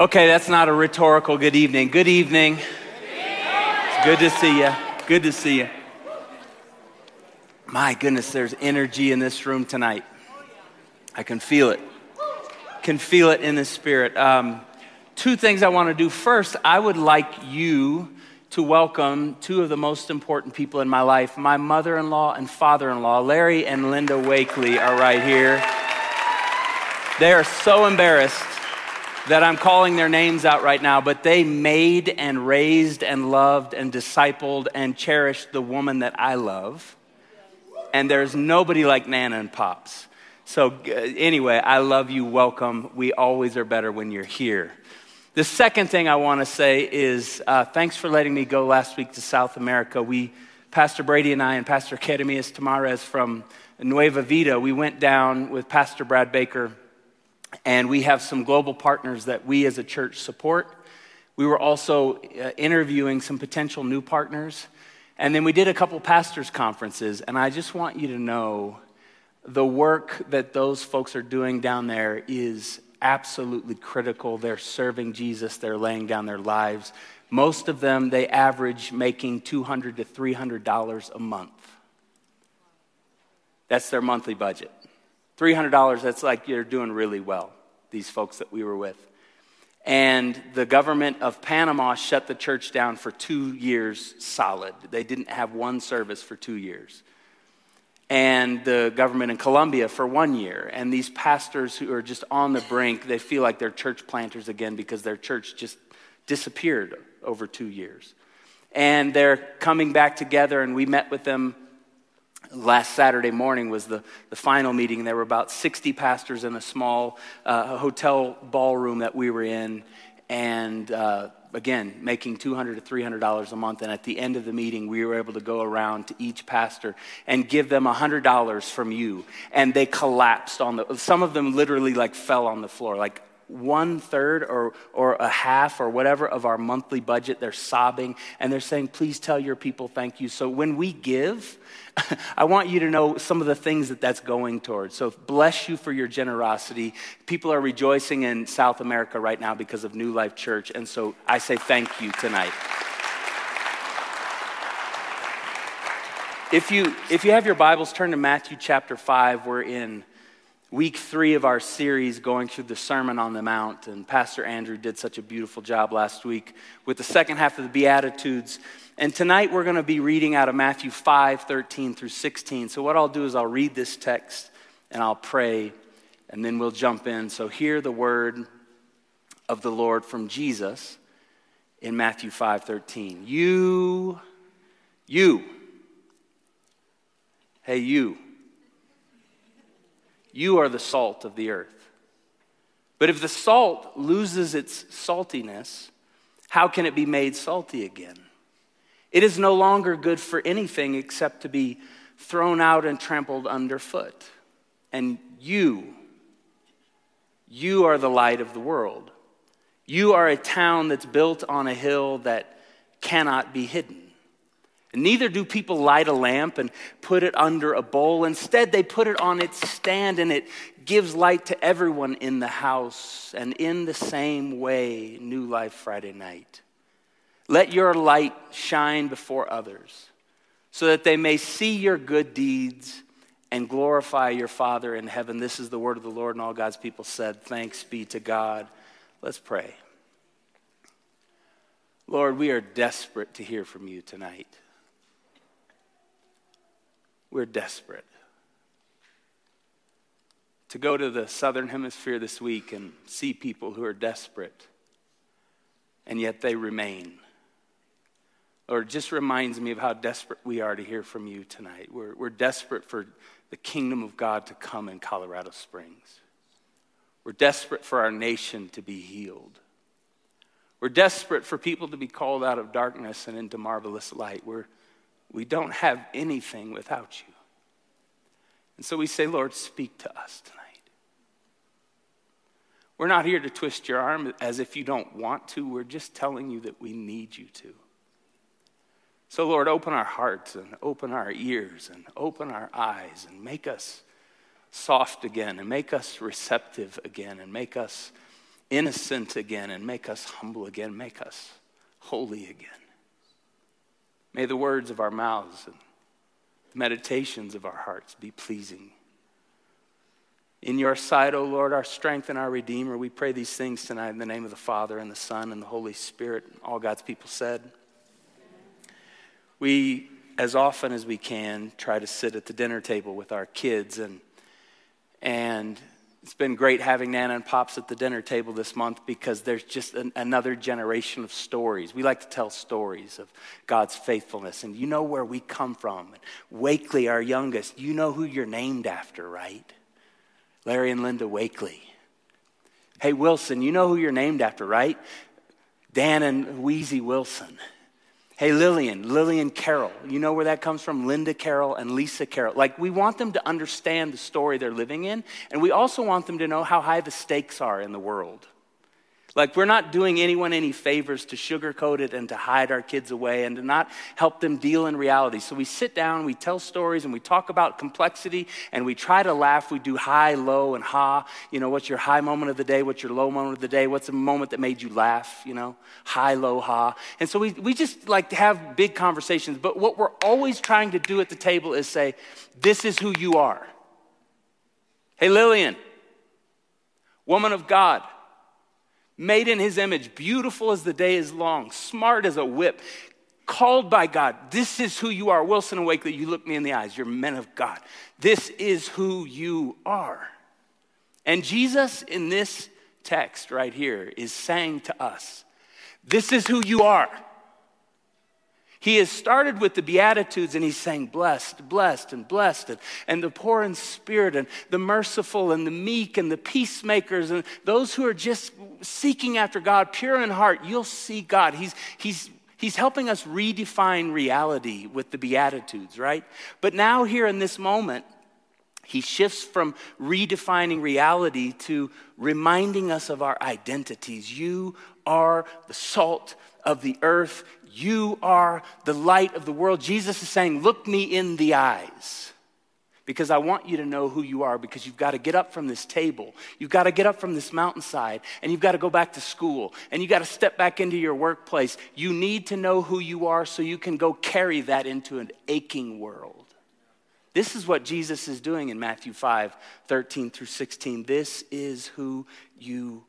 Okay, that's not a rhetorical good evening. Good evening. It's good to see you. Good to see you. My goodness, there's energy in this room tonight. I can feel it. Can feel it in the spirit. Um, two things I want to do. First, I would like you to welcome two of the most important people in my life my mother in law and father in law. Larry and Linda Wakely are right here. They are so embarrassed that I'm calling their names out right now, but they made and raised and loved and discipled and cherished the woman that I love. And there's nobody like Nana and Pops. So, anyway, I love you. Welcome. We always are better when you're here. The second thing I want to say is uh, thanks for letting me go last week to South America. We, Pastor Brady and I, and Pastor Kedemius Tamares from Nueva Vida, we went down with Pastor Brad Baker and we have some global partners that we as a church support. We were also uh, interviewing some potential new partners. And then we did a couple pastors' conferences. And I just want you to know the work that those folks are doing down there is absolutely critical. They're serving Jesus, they're laying down their lives. Most of them, they average making 200 to $300 a month. That's their monthly budget. $300, that's like you're doing really well, these folks that we were with. And the government of Panama shut the church down for two years solid. They didn't have one service for two years. And the government in Colombia for one year. And these pastors who are just on the brink, they feel like they're church planters again because their church just disappeared over two years. And they're coming back together, and we met with them last Saturday morning was the, the final meeting. There were about 60 pastors in a small uh, hotel ballroom that we were in. And uh, again, making 200 to $300 a month. And at the end of the meeting, we were able to go around to each pastor and give them $100 from you. And they collapsed on the, some of them literally like fell on the floor. Like one third or, or a half or whatever of our monthly budget. They're sobbing and they're saying, please tell your people thank you. So when we give, I want you to know some of the things that that's going towards. So bless you for your generosity. People are rejoicing in South America right now because of New Life Church. And so I say thank you tonight. If you, if you have your Bibles, turn to Matthew chapter 5. We're in week three of our series going through the Sermon on the Mount. And Pastor Andrew did such a beautiful job last week with the second half of the Beatitudes. And tonight we're going to be reading out of Matthew 5 13 through 16. So, what I'll do is I'll read this text and I'll pray, and then we'll jump in. So, hear the word of the Lord from Jesus in Matthew 5 13. You, you, hey, you, you are the salt of the earth. But if the salt loses its saltiness, how can it be made salty again? It is no longer good for anything except to be thrown out and trampled underfoot. And you, you are the light of the world. You are a town that's built on a hill that cannot be hidden. Neither do people light a lamp and put it under a bowl. Instead, they put it on its stand and it gives light to everyone in the house. And in the same way, New Life Friday night. Let your light shine before others, so that they may see your good deeds and glorify your Father in heaven. This is the word of the Lord, and all God's people said, Thanks be to God. Let's pray. Lord, we are desperate to hear from you tonight. We're desperate. To go to the southern hemisphere this week and see people who are desperate, and yet they remain or just reminds me of how desperate we are to hear from you tonight. We're, we're desperate for the kingdom of God to come in Colorado Springs. We're desperate for our nation to be healed. We're desperate for people to be called out of darkness and into marvelous light. We're, we don't have anything without you. And so we say, Lord, speak to us tonight. We're not here to twist your arm as if you don't want to. We're just telling you that we need you to. So, Lord, open our hearts and open our ears and open our eyes and make us soft again and make us receptive again and make us innocent again and make us humble again, make us holy again. May the words of our mouths and the meditations of our hearts be pleasing. In your sight, O Lord, our strength and our Redeemer, we pray these things tonight in the name of the Father and the Son and the Holy Spirit. All God's people said. We, as often as we can, try to sit at the dinner table with our kids and and it's been great having Nana and Pops at the dinner table this month because there's just an, another generation of stories. We like to tell stories of God's faithfulness, and you know where we come from. Wakely, our youngest, you know who you're named after, right? Larry and Linda Wakely. Hey, Wilson, you know who you're named after, right? Dan and Wheezy Wilson. Hey, Lillian, Lillian Carroll. You know where that comes from? Linda Carroll and Lisa Carroll. Like, we want them to understand the story they're living in, and we also want them to know how high the stakes are in the world. Like, we're not doing anyone any favors to sugarcoat it and to hide our kids away and to not help them deal in reality. So we sit down, we tell stories, and we talk about complexity, and we try to laugh. We do high, low, and ha. You know, what's your high moment of the day? What's your low moment of the day? What's a moment that made you laugh? You know, high, low, ha. And so we, we just like to have big conversations. But what we're always trying to do at the table is say, this is who you are. Hey, Lillian, woman of God made in his image, beautiful as the day is long, smart as a whip, called by God. This is who you are. Wilson and Wakely, you look me in the eyes. You're men of God. This is who you are. And Jesus, in this text right here, is saying to us, This is who you are. He has started with the Beatitudes and he's saying, Blessed, blessed, and blessed, and, and the poor in spirit, and the merciful, and the meek, and the peacemakers, and those who are just seeking after God, pure in heart, you'll see God. He's, he's, he's helping us redefine reality with the Beatitudes, right? But now, here in this moment, he shifts from redefining reality to reminding us of our identities. You are the salt of the earth. You are the light of the world. Jesus is saying, Look me in the eyes because I want you to know who you are because you've got to get up from this table. You've got to get up from this mountainside and you've got to go back to school and you've got to step back into your workplace. You need to know who you are so you can go carry that into an aching world. This is what Jesus is doing in Matthew 5 13 through 16. This is who you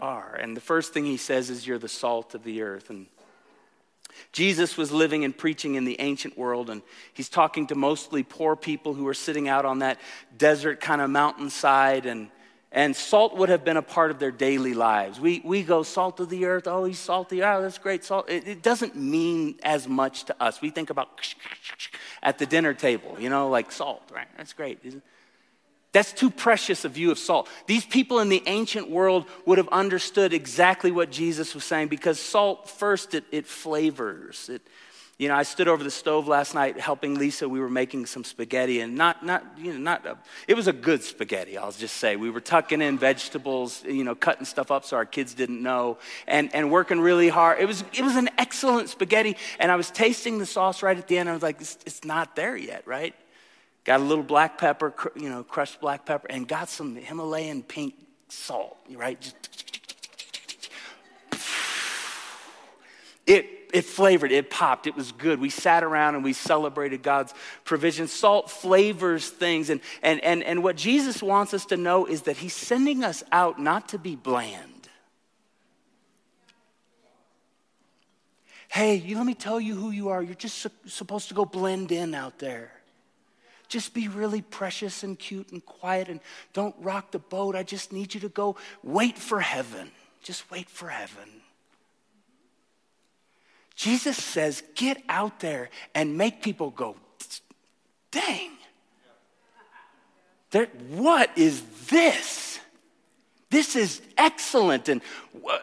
are. And the first thing he says is, You're the salt of the earth. And Jesus was living and preaching in the ancient world, and he's talking to mostly poor people who are sitting out on that desert kind of mountainside. And, and salt would have been a part of their daily lives. We, we go, salt of the earth, oh, he's salty, oh, that's great salt. It, it doesn't mean as much to us. We think about at the dinner table, you know, like salt, right? That's great. That's too precious a view of salt. These people in the ancient world would have understood exactly what Jesus was saying because salt, first, it, it flavors. It, you know, I stood over the stove last night helping Lisa. We were making some spaghetti, and not, not, you know, not. A, it was a good spaghetti. I'll just say we were tucking in vegetables, you know, cutting stuff up so our kids didn't know, and and working really hard. It was it was an excellent spaghetti, and I was tasting the sauce right at the end. I was like, it's, it's not there yet, right? Got a little black pepper, you know, crushed black pepper, and got some Himalayan pink salt, right? Just it, it flavored, it popped, it was good. We sat around and we celebrated God's provision. Salt flavors things. And, and, and, and what Jesus wants us to know is that He's sending us out not to be bland. Hey, you, let me tell you who you are. You're just su- supposed to go blend in out there. Just be really precious and cute and quiet and don't rock the boat. I just need you to go wait for heaven. Just wait for heaven. Jesus says, get out there and make people go, dang. what is this? This is excellent. And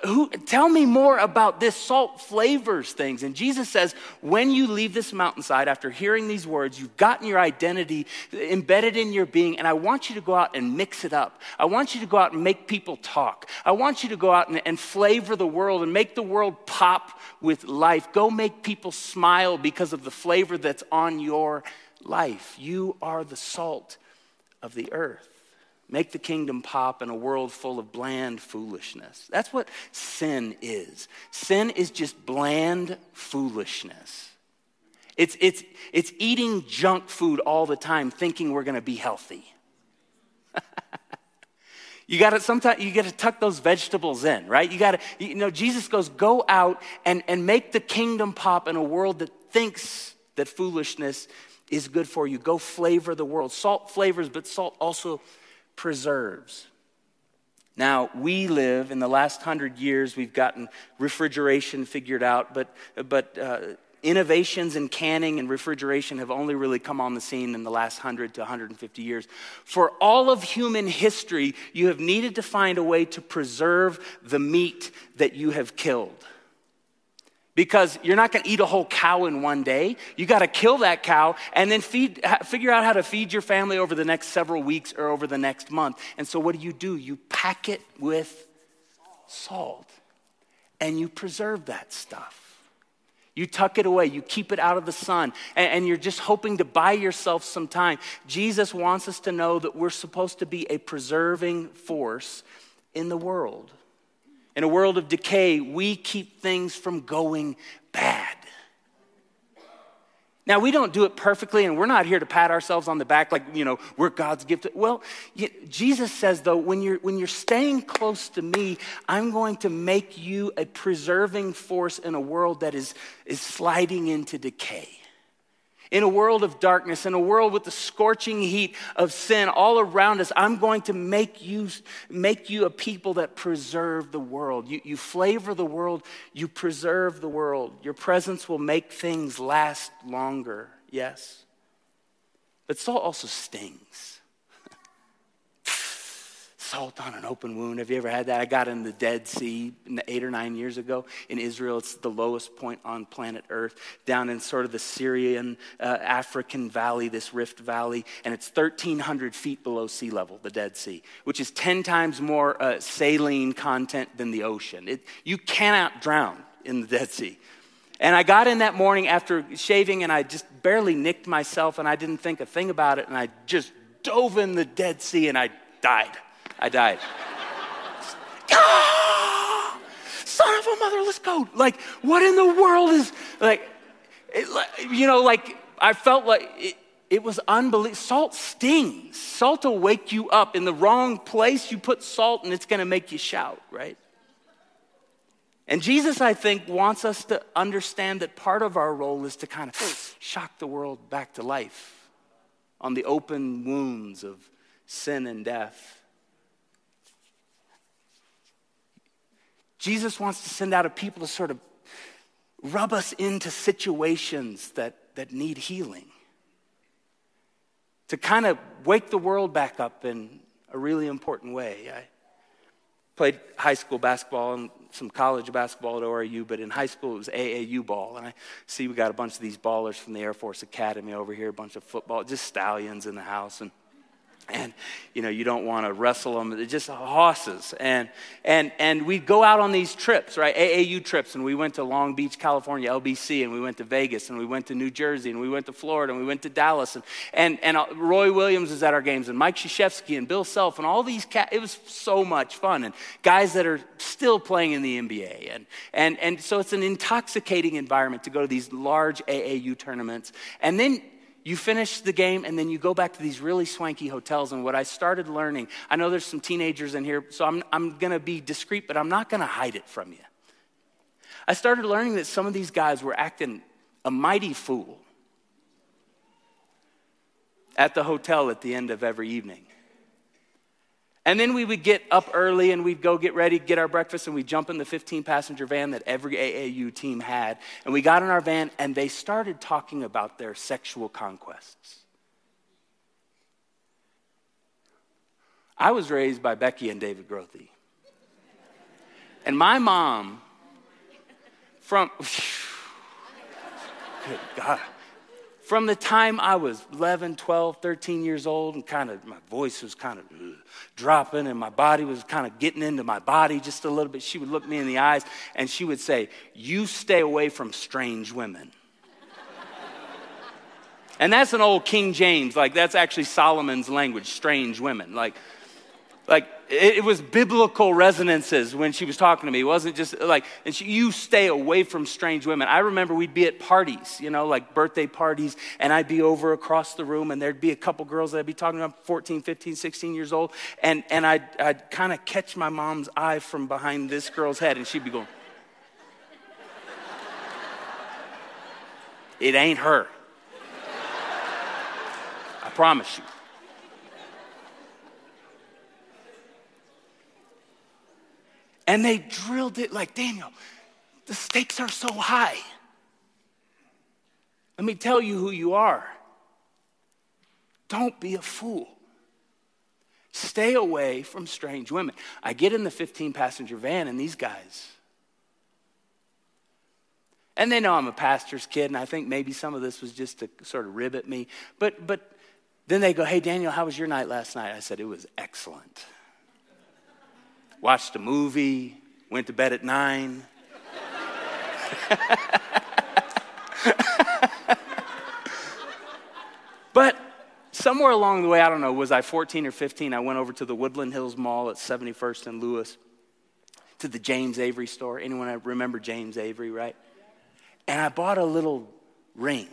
who, tell me more about this salt flavors things. And Jesus says, when you leave this mountainside after hearing these words, you've gotten your identity embedded in your being. And I want you to go out and mix it up. I want you to go out and make people talk. I want you to go out and, and flavor the world and make the world pop with life. Go make people smile because of the flavor that's on your life. You are the salt of the earth. Make the kingdom pop in a world full of bland foolishness. That's what sin is. Sin is just bland foolishness. It's, it's, it's eating junk food all the time, thinking we're going to be healthy. you got to sometimes you got to tuck those vegetables in, right? You got to you know Jesus goes go out and and make the kingdom pop in a world that thinks that foolishness is good for you. Go flavor the world. Salt flavors, but salt also preserves. Now, we live in the last hundred years, we've gotten refrigeration figured out, but, but uh, innovations in canning and refrigeration have only really come on the scene in the last 100 to 150 years. For all of human history, you have needed to find a way to preserve the meat that you have killed because you're not going to eat a whole cow in one day. You got to kill that cow and then feed, figure out how to feed your family over the next several weeks or over the next month. And so, what do you do? You pack it with salt and you preserve that stuff. You tuck it away, you keep it out of the sun, and, and, you're just hoping to buy yourself some time. Jesus wants us to know that we're supposed to be a preserving force in the world. In a world of decay, we keep things from going bad. Now, we don't do it perfectly, and we're not here to pat ourselves on the back like, you know, we're God's gift. Well, Jesus says, though, when you're, when you're staying close to me, I'm going to make you a preserving force in a world that is, is sliding into decay. In a world of darkness, in a world with the scorching heat of sin all around us, I'm going to make you, make you a people that preserve the world. You, you flavor the world, you preserve the world. Your presence will make things last longer, yes. But salt also stings salt on an open wound. Have you ever had that? I got in the Dead Sea eight or nine years ago in Israel. It's the lowest point on planet Earth, down in sort of the Syrian uh, African valley, this Rift Valley, and it's 1,300 feet below sea level, the Dead Sea, which is 10 times more uh, saline content than the ocean. It, you cannot drown in the Dead Sea. And I got in that morning after shaving, and I just barely nicked myself, and I didn't think a thing about it, and I just dove in the Dead Sea, and I died. I died. ah, son of a mother, let's go. Like, what in the world is, like, it, you know, like, I felt like it, it was unbelievable. Salt stings. Salt will wake you up. In the wrong place, you put salt and it's going to make you shout, right? And Jesus, I think, wants us to understand that part of our role is to kind of shock the world back to life on the open wounds of sin and death. Jesus wants to send out a people to sort of rub us into situations that, that need healing, to kind of wake the world back up in a really important way. I played high school basketball and some college basketball at ORU, but in high school it was AAU ball. And I see we got a bunch of these ballers from the Air Force Academy over here, a bunch of football, just stallions in the house. And and you know you don't want to wrestle them they're just horses. And and and we'd go out on these trips right? Aau trips. And we went to long beach california lbc and we went to vegas. And we went to new jersey. And we went to florida. And we went to dallas. And and, and uh, roy williams is at our games. And mike Krzyzewski and bill self and all these cats it was so much fun. And guys that are still playing in the nba and and and so it's an intoxicating environment to go to these large aau tournaments. And then you finish the game and then you go back to these really swanky hotels. And what I started learning, I know there's some teenagers in here, so I'm, I'm going to be discreet, but I'm not going to hide it from you. I started learning that some of these guys were acting a mighty fool at the hotel at the end of every evening. And then we would get up early and we'd go get ready, get our breakfast, and we'd jump in the 15 passenger van that every AAU team had. And we got in our van and they started talking about their sexual conquests. I was raised by Becky and David Grothe. And my mom, from, good God. From the time I was 11, 12, 13 years old, and kind of my voice was kind of uh, dropping, and my body was kind of getting into my body just a little bit, she would look me in the eyes and she would say, You stay away from strange women. and that's an old King James, like that's actually Solomon's language, strange women. Like, like it, it, was biblical resonances when she was talking to me. It wasn't just like, and she, you stay away from strange women. I remember we'd be at parties, you know, like birthday parties, and I'd be over across the room, and there'd be a couple girls that I'd be talking about 14, 15, 16 years old, and, and I'd, I'd kind of catch my mom's eye from behind this girl's head, and she'd be going, It ain't her. I promise you. And they drilled it like, Daniel, the stakes are so high. Let me tell you who you are. Don't be a fool. Stay away from strange women. I get in the 15 passenger van, and these guys, and they know I'm a pastor's kid, and I think maybe some of this was just to sort of rib at me. But, but then they go, Hey, Daniel, how was your night last night? I said, It was excellent watched a movie, went to bed at nine. but somewhere along the way, I don't know, was I 14 or 15? I went over to the Woodland Hills Mall at 71st and Lewis to the James Avery store. Anyone remember James Avery, right? And I bought a little ring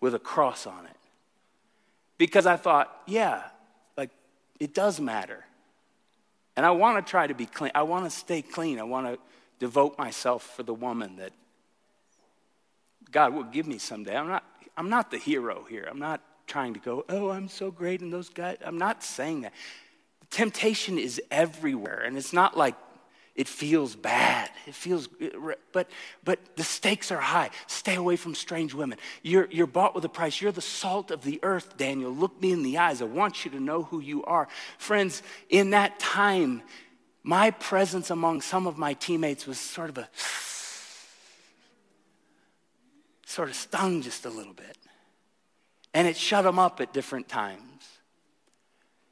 with a cross on it because I thought, yeah, like it does matter. And I want to try to be clean. I want to stay clean. I want to devote myself for the woman that God will give me someday. I'm not, I'm not the hero here. I'm not trying to go, oh, I'm so great and those guys. I'm not saying that. The Temptation is everywhere. And it's not like it feels bad. It feels, but, but the stakes are high. Stay away from strange women. You're, you're bought with a price. You're the salt of the earth, Daniel. Look me in the eyes. I want you to know who you are. Friends, in that time, my presence among some of my teammates was sort of a, sort of stung just a little bit. And it shut them up at different times.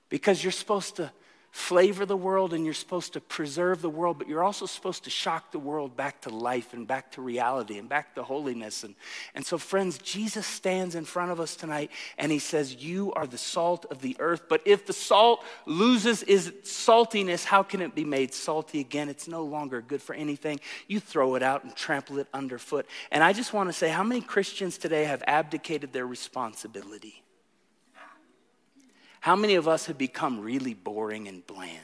Because you're supposed to flavor the world and you're supposed to preserve the world, but you're also supposed to shock the world back to life and back to reality and back to holiness. And, and so, friends, Jesus stands in front of us tonight and he says, You are the salt of the earth. But if the salt loses its saltiness, how can it be made salty again? It's no longer good for anything. You throw it out and trample it underfoot. And I just want to say, how many Christians today have abdicated their responsibility? How many of us have become really boring and bland?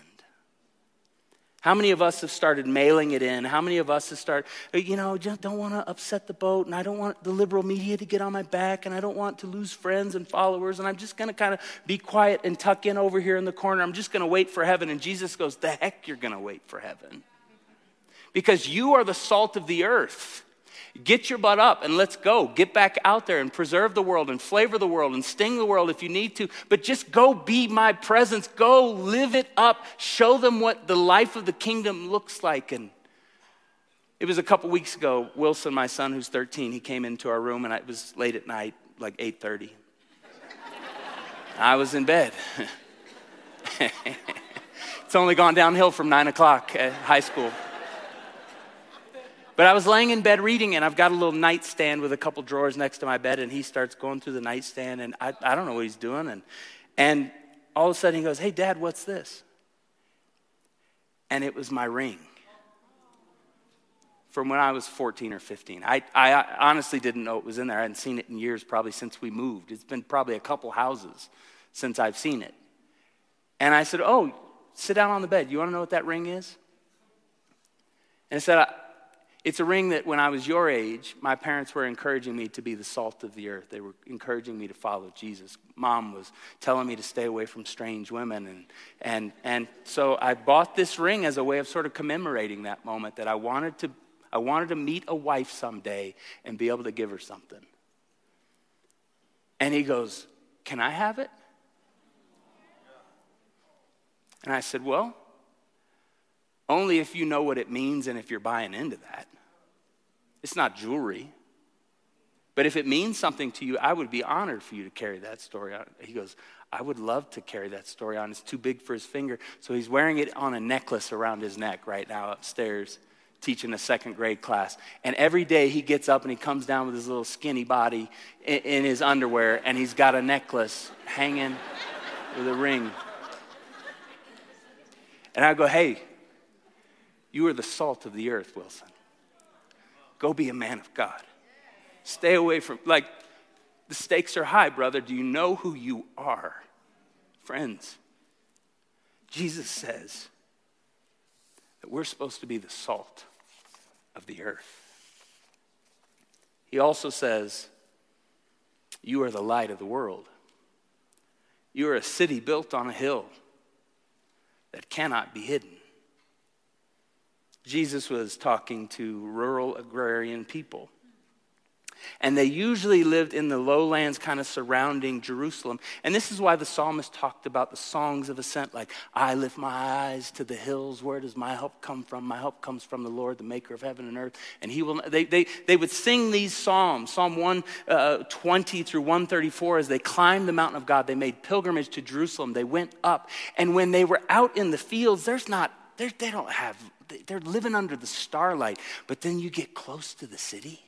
How many of us have started mailing it in? How many of us have started, uh, you know, just don't want to upset the boat and I don't want the liberal media to get on my back and I don't want to lose friends and followers and I'm just going to kind of be quiet and tuck in over here in the corner. I'm just going to wait for heaven. And Jesus goes, The heck you're going to wait for heaven? Because you are the salt of the earth. Get your butt up and let's go. Get back out there and preserve the world and flavor the world and sting the world if you need to. But just go be my presence. Go live it up. Show them what the life of the kingdom looks like. And it was a couple weeks ago, Wilson, my son who's 13, he came into our room and it was late at night, like 8:30. I was in bed. it's only gone downhill from nine o'clock at high school. But I was laying in bed reading, and I've got a little nightstand with a couple drawers next to my bed, and he starts going through the nightstand, and I, I don't know what he's doing. And, and all of a sudden he goes, Hey, Dad, what's this? And it was my ring from when I was 14 or 15. I, I honestly didn't know it was in there. I hadn't seen it in years, probably since we moved. It's been probably a couple houses since I've seen it. And I said, Oh, sit down on the bed. You want to know what that ring is? And I said, it's a ring that when I was your age, my parents were encouraging me to be the salt of the earth. They were encouraging me to follow Jesus. Mom was telling me to stay away from strange women. And, and, and so I bought this ring as a way of sort of commemorating that moment that I wanted to, I wanted to meet a wife someday and be able to give her something. And he goes, Can I have it? And I said, Well, only if you know what it means and if you're buying into that. It's not jewelry. But if it means something to you, I would be honored for you to carry that story on. He goes, I would love to carry that story on. It's too big for his finger. So he's wearing it on a necklace around his neck right now upstairs, teaching a second grade class. And every day he gets up and he comes down with his little skinny body in, in his underwear, and he's got a necklace hanging with a ring. And I go, hey, you are the salt of the earth, Wilson. Go be a man of God. Stay away from, like, the stakes are high, brother. Do you know who you are? Friends, Jesus says that we're supposed to be the salt of the earth. He also says, You are the light of the world. You are a city built on a hill that cannot be hidden. Jesus was talking to rural agrarian people and they usually lived in the lowlands kind of surrounding Jerusalem. And this is why the psalmist talked about the songs of ascent, like, I lift my eyes to the hills. Where does my help come from? My help comes from the Lord, the maker of heaven and earth. And he will, they, they, they would sing these psalms, Psalm 120 uh, through 134, as they climbed the mountain of God. They made pilgrimage to Jerusalem. They went up. And when they were out in the fields, there's not, they don't have, they're living under the starlight. But then you get close to the city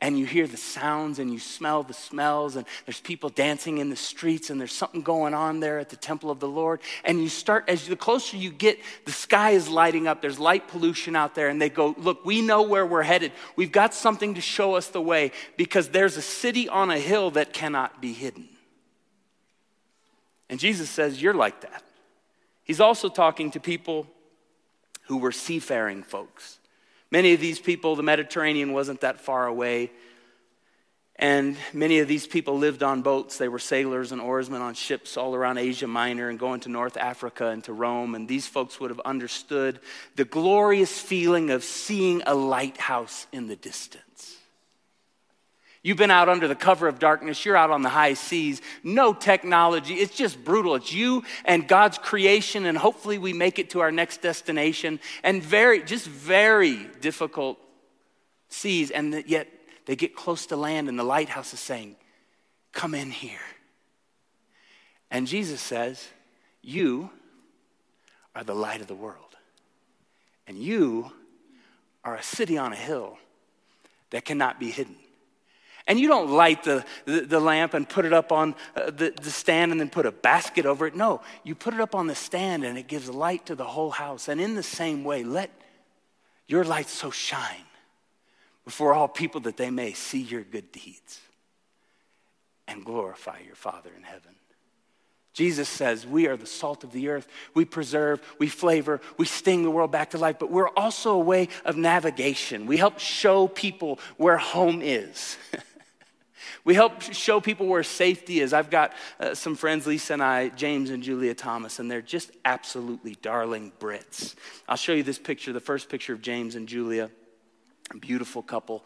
and you hear the sounds and you smell the smells and there's people dancing in the streets and there's something going on there at the temple of the lord. And you start as the closer you get the sky is lighting up. There's light pollution out there and they go look we know where we're headed. We've got something to show us the way because there's a city on a hill that cannot be hidden. And jesus says you're like that he's also talking to people who were seafaring folks Many of these people, the Mediterranean wasn't that far away. And many of these people lived on boats. They were sailors and oarsmen on ships all around Asia Minor and going to North Africa and to Rome. And these folks would have understood the glorious feeling of seeing a lighthouse in the distance. You've been out under the cover of darkness, you're out on the high seas, no technology. It's just brutal. It's you and God's creation, and hopefully we make it to our next destination. And very, just very difficult seas, and yet they get close to land, and the lighthouse is saying, Come in here. And Jesus says, You are the light of the world, and you are a city on a hill that cannot be hidden. And you don't light the, the, the lamp and put it up on uh, the, the stand and then put a basket over it. No, you put it up on the stand and it gives light to the whole house. And in the same way, let your light so shine before all people that they may see your good deeds and glorify your Father in heaven. Jesus says we are the salt of the earth. We preserve, we flavor, we sting the world back to life, but we're also a way of navigation. We help show people where home is. We help show people where safety is. I've got uh, some friends, Lisa and I, James and Julia Thomas, and they're just absolutely darling Brits. I'll show you this picture, the first picture of James and Julia, beautiful couple.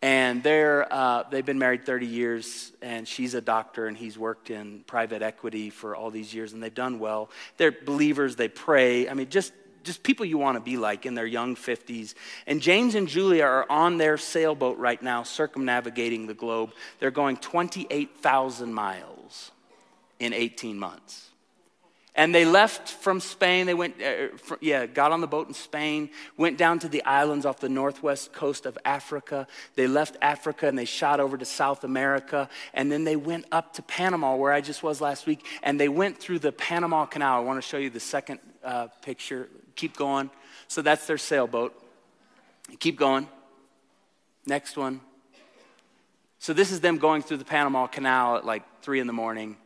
And they're, uh, they've been married 30 years, and she's a doctor, and he's worked in private equity for all these years, and they've done well. They're believers, they pray. I mean, just just people you want to be like in their young 50s. And James and Julia are on their sailboat right now, circumnavigating the globe. They're going 28,000 miles in 18 months. And they left from Spain. They went, uh, yeah, got on the boat in Spain, went down to the islands off the northwest coast of Africa. They left Africa and they shot over to South America. And then they went up to Panama, where I just was last week. And they went through the Panama Canal. I want to show you the second uh, picture keep going. So that's their sailboat. Keep going. Next one. So this is them going through the Panama Canal at like three in the morning.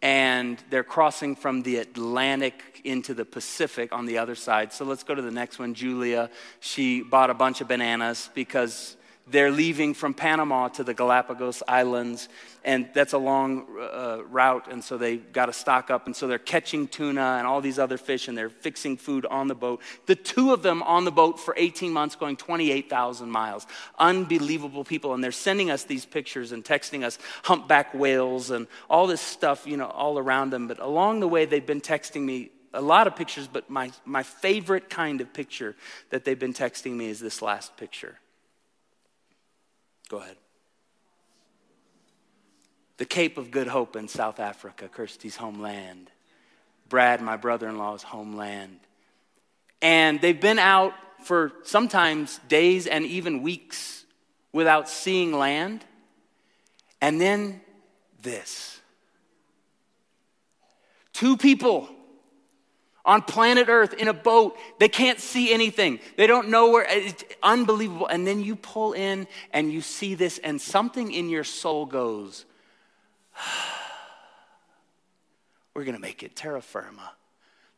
And they're crossing from the Atlantic into the Pacific on the other side. So let's go to the next one. Julia, she bought a bunch of bananas because they're leaving from Panama to the Galapagos Islands, and that's a long uh, route, and so they got to stock up, and so they're catching tuna and all these other fish, and they're fixing food on the boat. The two of them on the boat for 18 months, going 28,000 miles. Unbelievable people, and they're sending us these pictures and texting us humpback whales and all this stuff, you know, all around them. But along the way, they've been texting me a lot of pictures, but my, my favorite kind of picture that they've been texting me is this last picture. Go ahead. The Cape of Good Hope in South Africa, Kirsty's homeland. Brad, my brother in law's homeland. And they've been out for sometimes days and even weeks without seeing land. And then this two people on planet Earth in a boat. They can't see anything. They don't know where. It's unbelievable. And then you pull in and you see this, and something in your soul goes, We're going to make it terra firma.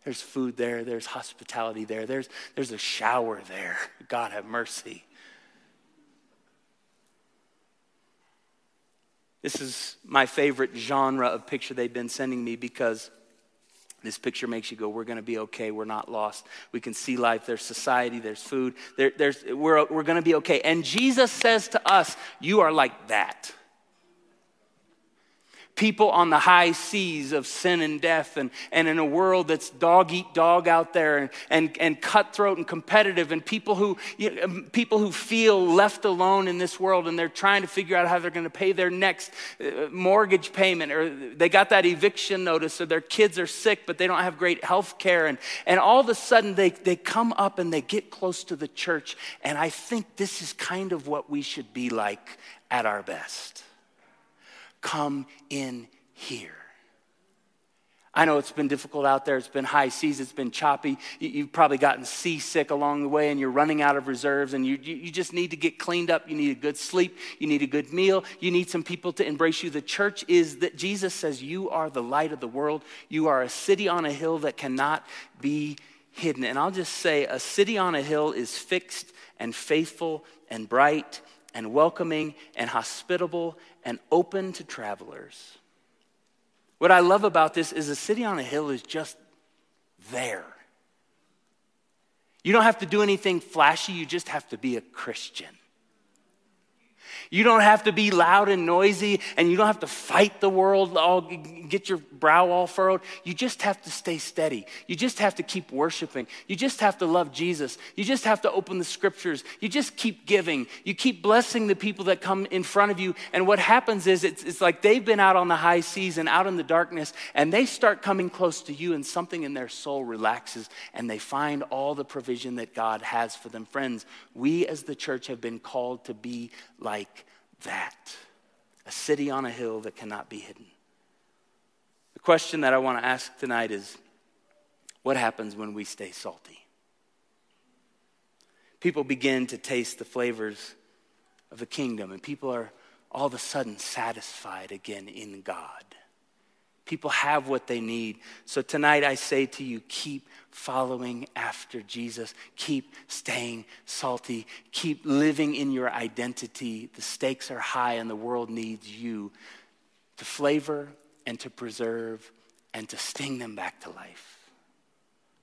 There's food there, there's hospitality there, there's, there's a shower there. God have mercy. This is my favorite genre of picture they've been sending me because this picture makes you go, we're going to be okay. We're not lost. We can see life. There's society. There's food. There, there's, we're, we're going to be okay. And Jesus says to us, You are like that people on the high seas of sin and death, and, and in a world that's dog eat dog out there, and, and, and cutthroat and competitive, and people who, you know, um, people who feel left alone in this world, and they're trying to figure out how they're going to pay their next uh, mortgage payment, or they got that eviction notice, or their kids are sick, but they don't have great health care. And, and all of a sudden, they, they come up and they get close to the church. And I think this is kind of what we should be like at our best come in here. I know it's been difficult out there. It's been high seas. It's been choppy. You've probably gotten seasick along the way and you're running out of reserves and you, you just need to get cleaned up. You need a good sleep. You need a good meal. You need some people to embrace you. The church is that Jesus says, You are the light of the world. You are a city on a hill that cannot be hidden. And I'll just say, a city on a hill is fixed and faithful and bright and welcoming and hospitable and open to travelers. What I love about this is a city on a hill is just there. You don't have to do anything flashy, you just have to be a Christian. You don't have to be loud and noisy, and you don't have to fight the world, all, get your brow all furrowed. You just have to stay steady. You just have to keep worshiping. You just have to love Jesus. You just have to open the scriptures. You just keep giving. You keep blessing the people that come in front of you. And what happens is it's, it's like they've been out on the high seas and out in the darkness, and they start coming close to you, and something in their soul relaxes, and they find all the provision that God has for them. Friends, we as the church have been called to be like that a city on a hill that cannot be hidden. The question that I want to ask tonight is what happens when we stay salty? People begin to taste the flavors of the kingdom, and people are all of a sudden satisfied again in God. People have what they need. So tonight I say to you, keep following after Jesus. Keep staying salty. Keep living in your identity. The stakes are high, and the world needs you to flavor and to preserve and to sting them back to life.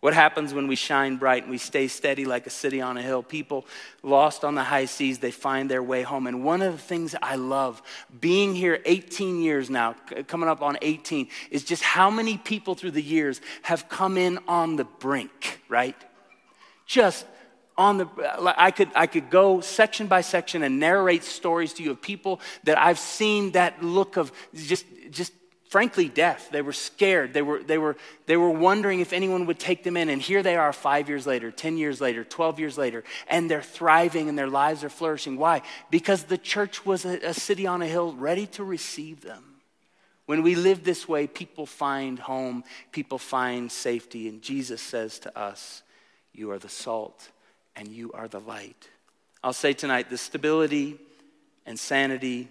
What happens when we shine bright and we stay steady like a city on a hill? People lost on the high seas, they find their way home. And one of the things I love being here 18 years now, coming up on 18, is just how many people through the years have come in on the brink, right? Just on the uh, I could I could go section by section and narrate stories to you of people that I've seen that look of just just frankly deaf. they were scared. They were, they, were, they were wondering if anyone would take them in. And here they are five years later 10 years later 12 years later and they're thriving and their lives are flourishing. Why? Because the church was a, a city on a hill ready to receive them. When we live this way people find home people find safety. And jesus says to us you are the salt and you are the light. I'll say tonight the stability and sanity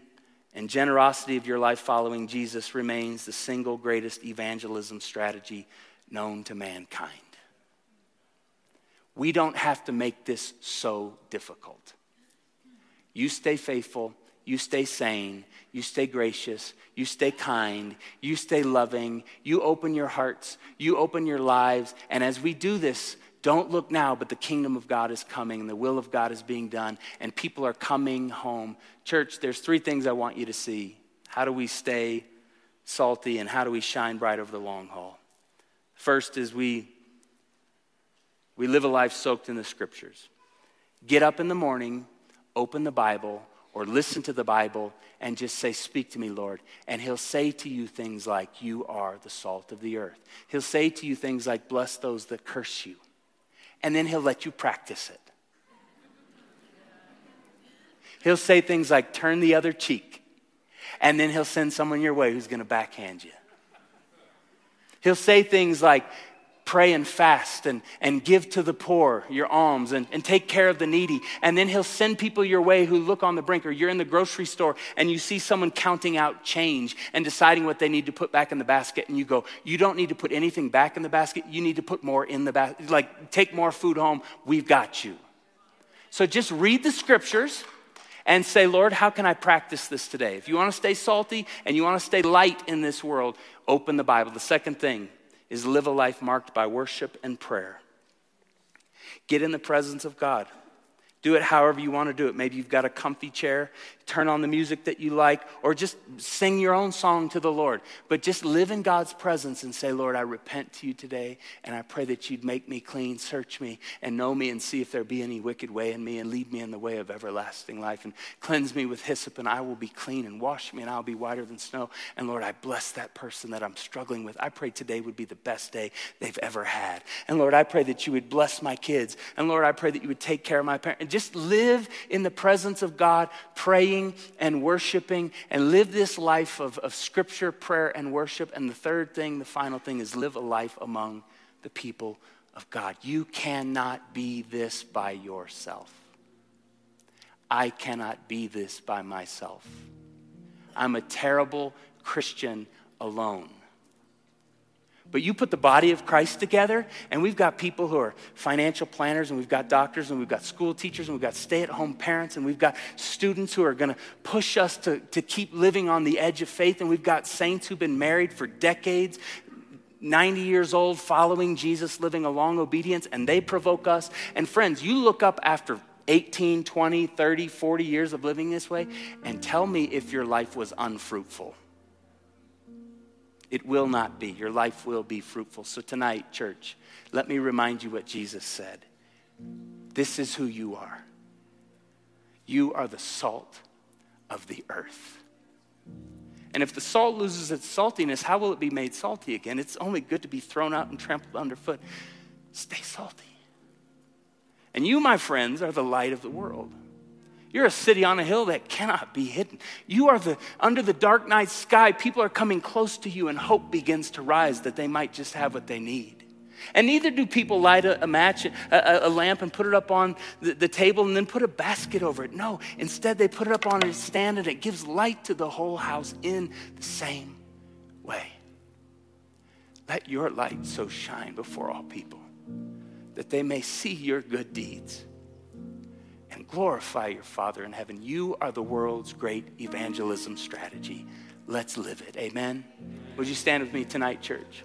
and generosity of your life following Jesus remains the single greatest evangelism strategy known to mankind. We don't have to make this so difficult. You stay faithful, you stay sane, you stay gracious, you stay kind, you stay loving, you open your hearts, you open your lives, and as we do this, don't look now, but the kingdom of God is coming and the will of God is being done, and people are coming home. Church, there's three things I want you to see. How do we stay salty, and how do we shine bright over the long haul? First is we, we live a life soaked in the scriptures. Get up in the morning, open the Bible, or listen to the Bible and just say, Speak to me, Lord. And He'll say to you things like, You are the salt of the earth. He'll say to you things like, Bless those that curse you and then he'll let you practice it. He'll say things like, turn the other cheek, and then he'll send someone your way who's going to backhand you. He'll say things like, pray and fast and, and give to the poor your alms and, and take care of the needy. And then He'll send people your way who look on the brink, or you're in the grocery store and you see someone counting out change and deciding what they need to put back in the basket. And you go, You don't need to put anything back in the basket. You need to put more in the basket. Like, take more food home. We've got you. So just read the scriptures and say, Lord, how can I practice this today? If you want to stay salty and you want to stay light in this world, open the Bible. The second thing is live a life marked by worship and prayer. Get in the presence of God. Do it however you want to do it. Maybe you've got a comfy chair, turn on the music that you like, or just sing your own song to the Lord. But just live in God's presence and say, Lord, I repent to you today, and I pray that you'd make me clean, search me, and know me, and see if there be any wicked way in me, and lead me in the way of everlasting life, and cleanse me with hyssop, and I will be clean, and wash me, and I'll be whiter than snow. And Lord, I bless that person that I'm struggling with. I pray today would be the best day they've ever had. And Lord, I pray that you would bless my kids. And Lord, I pray that you would take care of my parents. And just live in the presence of God, praying praying and worshiping and live this life of, of scripture, prayer, and worship. And the third thing, the final thing, is live a life among the people of God. You cannot be this by yourself. I cannot be this by myself. I'm a terrible Christian alone. But you put the body of Christ together, and we've got people who are financial planners, and we've got doctors, and we've got school teachers, and we've got stay at home parents, and we've got students who are going to push us to, to keep living on the edge of faith, and we've got saints who've been married for decades. 90 years old, following Jesus, living a long obedience, and they provoke us. And friends, you look up after 18, 20, 30, 40 years of living this way, and tell me if your life was unfruitful. It will not be. Your life will be fruitful. So tonight, church, let me remind you what Jesus said. This is who you are. You are the salt of the earth. And if the salt loses its saltiness, how will it be made salty again? It's only good to be thrown out and trampled underfoot. Stay salty. And you, my friends, are the light of the world. You're a city on a hill that cannot be hidden. You are the under the dark night sky. People are coming close to you, and hope begins to rise that they might just have what they need. And neither do people light a, a match, a, a, lamp, and put it up on the, the, table and then put a basket over it. No, instead they put it up on a stand and it gives light to the whole house in the same way. Let your light so shine before all people that they may see your good deeds glorify your Father in heaven. You are the world's great evangelism strategy. Let's live it. Amen. Would you stand with me tonight, church?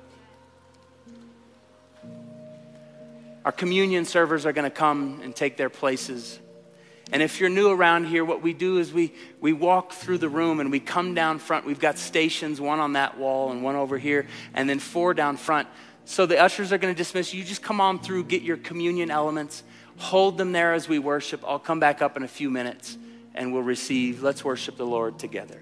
Our communion servers are going to come and take their places. And if you're new around here, what we do is we, we walk through the room and we come down front. We've got stations, one on that wall and one over here, and then four down front. So the ushers are going to dismiss you. Just come on through, get your communion elements. Hold them there as we worship. I'll come back up in a few minutes and we'll receive. Let's worship the Lord together.